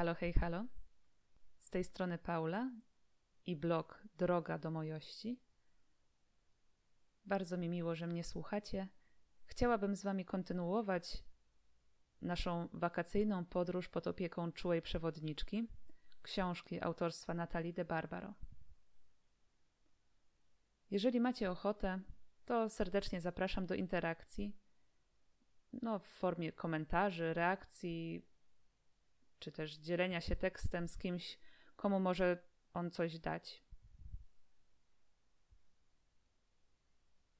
halo, hej, halo. Z tej strony Paula i blog Droga do Mojości. Bardzo mi miło, że mnie słuchacie. Chciałabym z Wami kontynuować naszą wakacyjną podróż pod opieką czułej przewodniczki, książki autorstwa Natalii de Barbaro. Jeżeli macie ochotę, to serdecznie zapraszam do interakcji no, w formie komentarzy, reakcji, czy też dzielenia się tekstem z kimś, komu może on coś dać.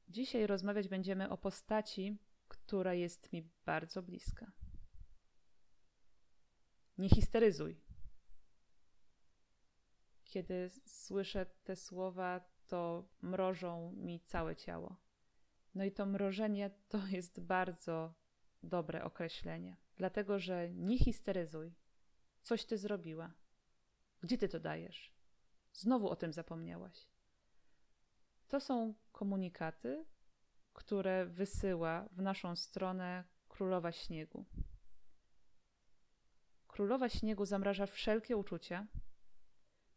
Dzisiaj rozmawiać będziemy o postaci, która jest mi bardzo bliska. Nie histeryzuj. Kiedy słyszę te słowa, to mrożą mi całe ciało. No i to mrożenie to jest bardzo dobre określenie, dlatego że nie histeryzuj. Coś ty zrobiła. Gdzie ty to dajesz? Znowu o tym zapomniałaś. To są komunikaty, które wysyła w naszą stronę Królowa Śniegu. Królowa Śniegu zamraża wszelkie uczucia,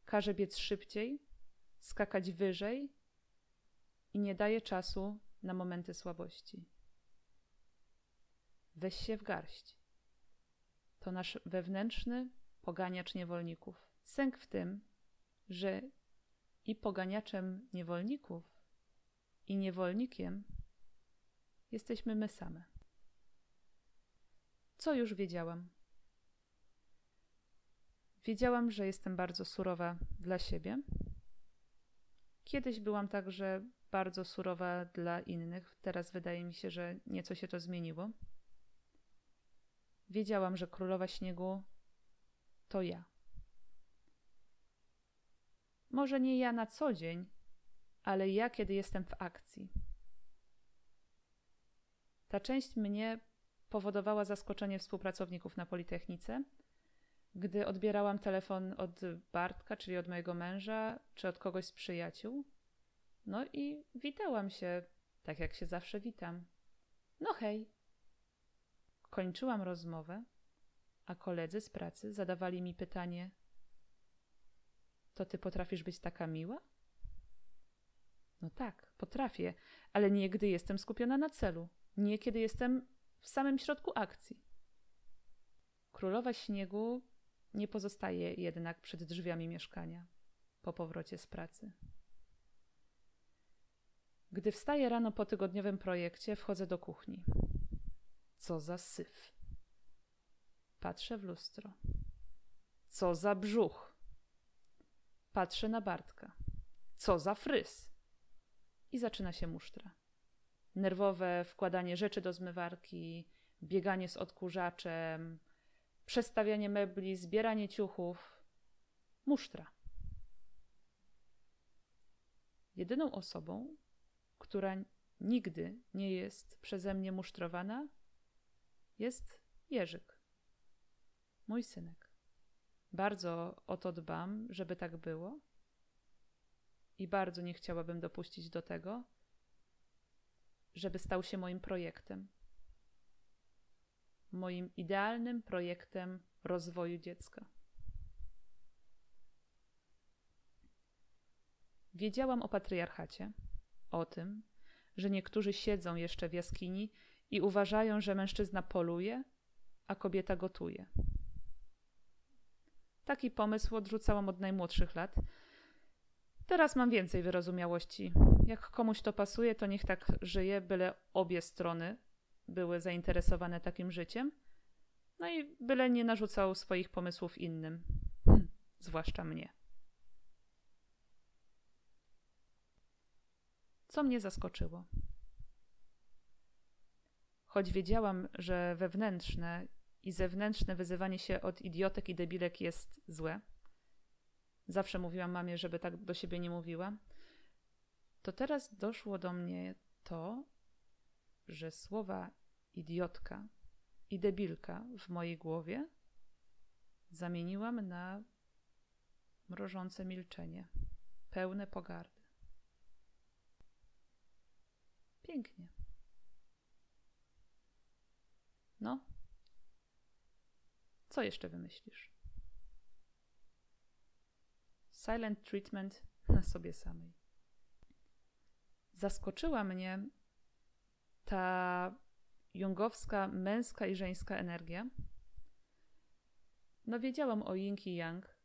każe biec szybciej, skakać wyżej i nie daje czasu na momenty słabości. Weź się w garść. To nasz wewnętrzny poganiacz niewolników. Sęk w tym, że i poganiaczem niewolników, i niewolnikiem jesteśmy my same. Co już wiedziałam? Wiedziałam, że jestem bardzo surowa dla siebie. Kiedyś byłam także bardzo surowa dla innych. Teraz wydaje mi się, że nieco się to zmieniło. Wiedziałam, że królowa śniegu to ja. Może nie ja na co dzień, ale ja, kiedy jestem w akcji. Ta część mnie powodowała zaskoczenie współpracowników na Politechnice, gdy odbierałam telefon od Bartka, czyli od mojego męża, czy od kogoś z przyjaciół. No i witałam się, tak jak się zawsze witam. No hej. Kończyłam rozmowę, a koledzy z pracy zadawali mi pytanie: To ty potrafisz być taka miła? No tak, potrafię, ale nie gdy jestem skupiona na celu, nie kiedy jestem w samym środku akcji. Królowa śniegu nie pozostaje jednak przed drzwiami mieszkania po powrocie z pracy. Gdy wstaję rano po tygodniowym projekcie, wchodzę do kuchni. Co za syf. Patrzę w lustro. Co za brzuch. Patrzę na Bartka. Co za frys. I zaczyna się musztra. Nerwowe wkładanie rzeczy do zmywarki, bieganie z odkurzaczem, przestawianie mebli, zbieranie ciuchów. Musztra. Jedyną osobą, która nigdy nie jest przeze mnie musztrowana, jest Jerzyk, mój synek. Bardzo o to dbam, żeby tak było i bardzo nie chciałabym dopuścić do tego, żeby stał się moim projektem. Moim idealnym projektem rozwoju dziecka. Wiedziałam o patriarchacie, o tym, że niektórzy siedzą jeszcze w jaskini i uważają, że mężczyzna poluje, a kobieta gotuje. Taki pomysł odrzucałam od najmłodszych lat. Teraz mam więcej wyrozumiałości. Jak komuś to pasuje, to niech tak żyje, byle obie strony były zainteresowane takim życiem. No i byle nie narzucał swoich pomysłów innym, hm, zwłaszcza mnie. Co mnie zaskoczyło? Choć wiedziałam, że wewnętrzne i zewnętrzne wyzywanie się od idiotek i debilek jest złe, zawsze mówiłam mamie, żeby tak do siebie nie mówiła, to teraz doszło do mnie to, że słowa idiotka i debilka w mojej głowie zamieniłam na mrożące milczenie, pełne pogardy. Pięknie. No. Co jeszcze wymyślisz? Silent treatment na sobie samej. Zaskoczyła mnie ta jungowska męska i żeńska energia. No, wiedziałam o yin i yang,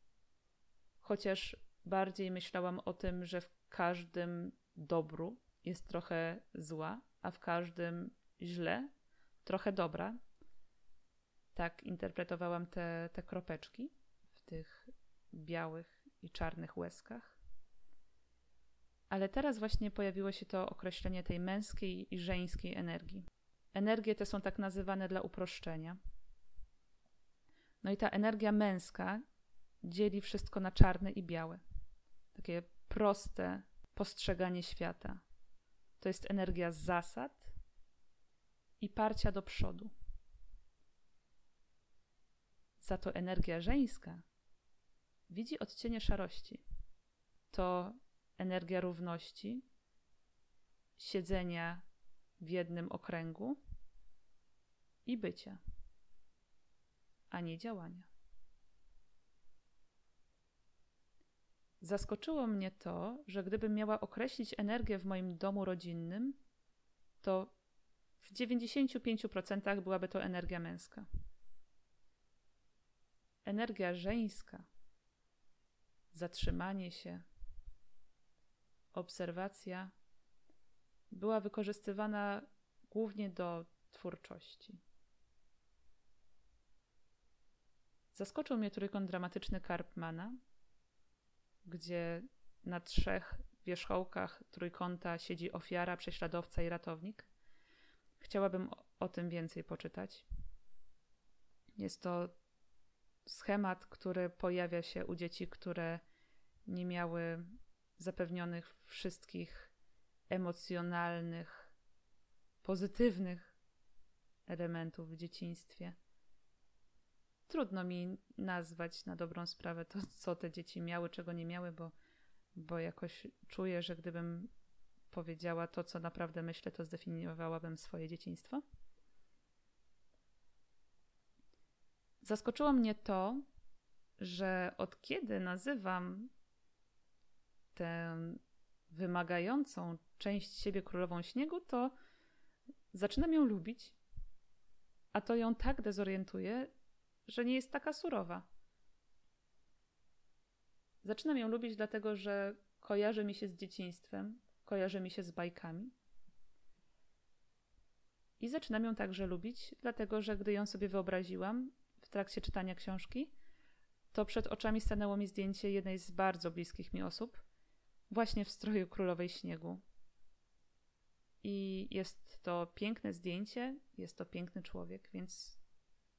chociaż bardziej myślałam o tym, że w każdym dobru jest trochę zła, a w każdym źle trochę dobra. Tak interpretowałam te, te kropeczki w tych białych i czarnych łezkach. Ale teraz właśnie pojawiło się to określenie tej męskiej i żeńskiej energii. Energie te są tak nazywane dla uproszczenia. No i ta energia męska dzieli wszystko na czarne i białe. Takie proste postrzeganie świata. To jest energia zasad i parcia do przodu. Za to energia żeńska widzi odcienie szarości. To energia równości, siedzenia w jednym okręgu i bycia, a nie działania. Zaskoczyło mnie to, że gdybym miała określić energię w moim domu rodzinnym, to w 95% byłaby to energia męska. Energia żeńska, zatrzymanie się, obserwacja była wykorzystywana głównie do twórczości. Zaskoczył mnie trójkąt dramatyczny Karpmana, gdzie na trzech wierzchołkach trójkąta siedzi ofiara, prześladowca i ratownik. Chciałabym o tym więcej poczytać. Jest to schemat, który pojawia się u dzieci, które nie miały zapewnionych wszystkich emocjonalnych, pozytywnych elementów w dzieciństwie. Trudno mi nazwać na dobrą sprawę to, co te dzieci miały, czego nie miały, bo, bo jakoś czuję, że gdybym powiedziała to, co naprawdę myślę, to zdefiniowałabym swoje dzieciństwo. Zaskoczyło mnie to, że od kiedy nazywam tę wymagającą część siebie królową śniegu, to zaczynam ją lubić, a to ją tak dezorientuje, że nie jest taka surowa. Zaczynam ją lubić, dlatego że kojarzy mi się z dzieciństwem, kojarzy mi się z bajkami. I zaczynam ją także lubić, dlatego że gdy ją sobie wyobraziłam w trakcie czytania książki, to przed oczami stanęło mi zdjęcie jednej z bardzo bliskich mi osób, właśnie w stroju królowej śniegu. I jest to piękne zdjęcie, jest to piękny człowiek, więc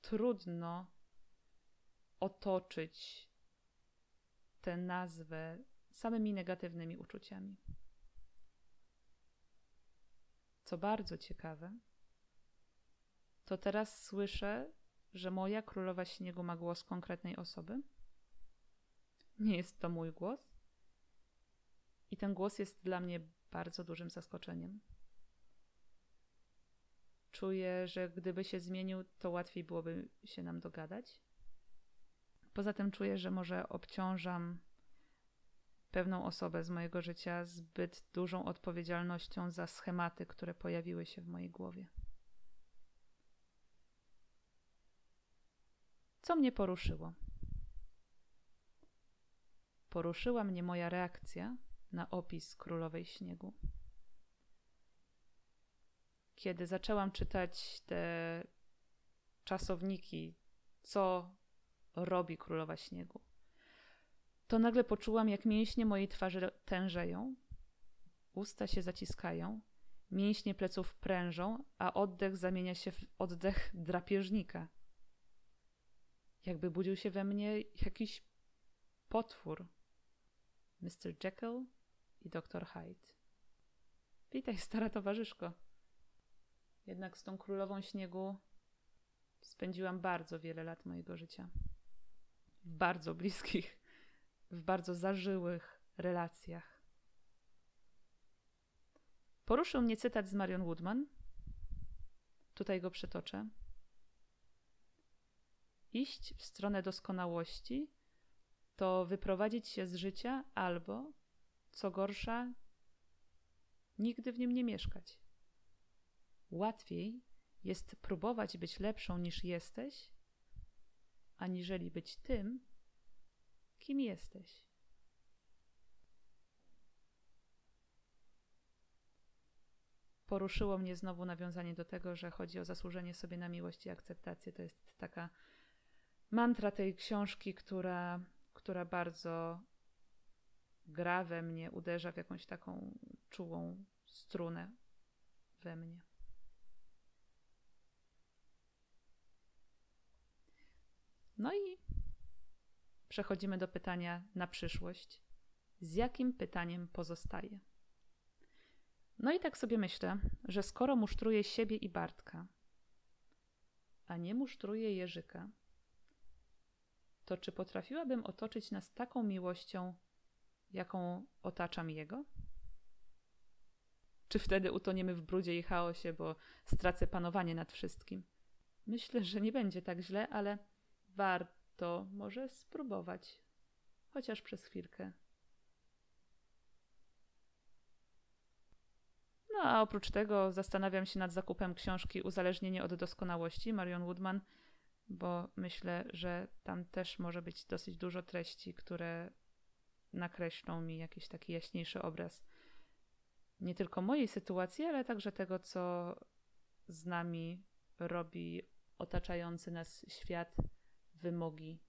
trudno otoczyć tę nazwę samymi negatywnymi uczuciami. Co bardzo ciekawe, to teraz słyszę, że moja królowa śniegu ma głos konkretnej osoby. Nie jest to mój głos. I ten głos jest dla mnie bardzo dużym zaskoczeniem. Czuję, że gdyby się zmienił, to łatwiej byłoby się nam dogadać. Poza tym czuję, że może obciążam pewną osobę z mojego życia zbyt dużą odpowiedzialnością za schematy, które pojawiły się w mojej głowie. Co mnie poruszyło? Poruszyła mnie moja reakcja na opis królowej śniegu. Kiedy zaczęłam czytać te czasowniki, co robi królowa śniegu, to nagle poczułam, jak mięśnie mojej twarzy tężeją, usta się zaciskają, mięśnie pleców prężą, a oddech zamienia się w oddech drapieżnika. Jakby budził się we mnie jakiś potwór. Mr. Jekyll i dr Hyde. Witaj, stara towarzyszko. Jednak z tą królową śniegu spędziłam bardzo wiele lat mojego życia. W bardzo bliskich, w bardzo zażyłych relacjach. Poruszył mnie cytat z Marion Woodman. Tutaj go przytoczę. Iść w stronę doskonałości to wyprowadzić się z życia albo, co gorsza, nigdy w nim nie mieszkać. Łatwiej jest próbować być lepszą niż jesteś, aniżeli być tym, kim jesteś. Poruszyło mnie znowu nawiązanie do tego, że chodzi o zasłużenie sobie na miłość i akceptację. To jest taka mantra tej książki, która, która bardzo gra we mnie, uderza w jakąś taką czułą strunę we mnie. No i przechodzimy do pytania na przyszłość. Z jakim pytaniem pozostaje? No i tak sobie myślę, że skoro musztruję siebie i Bartka, a nie musztruję Jerzyka, to czy potrafiłabym otoczyć nas taką miłością, jaką otaczam jego? Czy wtedy utoniemy w brudzie i chaosie, bo stracę panowanie nad wszystkim? Myślę, że nie będzie tak źle, ale warto może spróbować, chociaż przez chwilkę. No a oprócz tego zastanawiam się nad zakupem książki Uzależnienie od doskonałości Marion Woodman, bo myślę, że tam też może być dosyć dużo treści, które nakreślą mi jakiś taki jaśniejszy obraz nie tylko mojej sytuacji, ale także tego, co z nami robi otaczający nas świat, wymogi,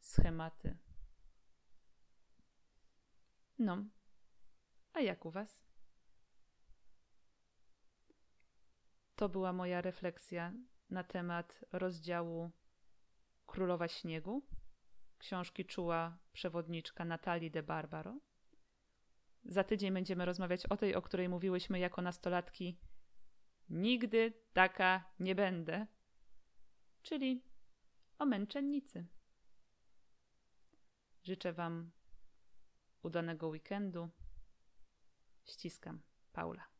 schematy. No, a jak u Was? To była moja refleksja na temat rozdziału Królowa Śniegu, książki czuła przewodniczka Natalii de Barbaro. Za tydzień będziemy rozmawiać o tej, o której mówiłyśmy jako nastolatki. Nigdy taka nie będę, czyli o męczennicy. Życzę Wam udanego weekendu. Ściskam, Paula.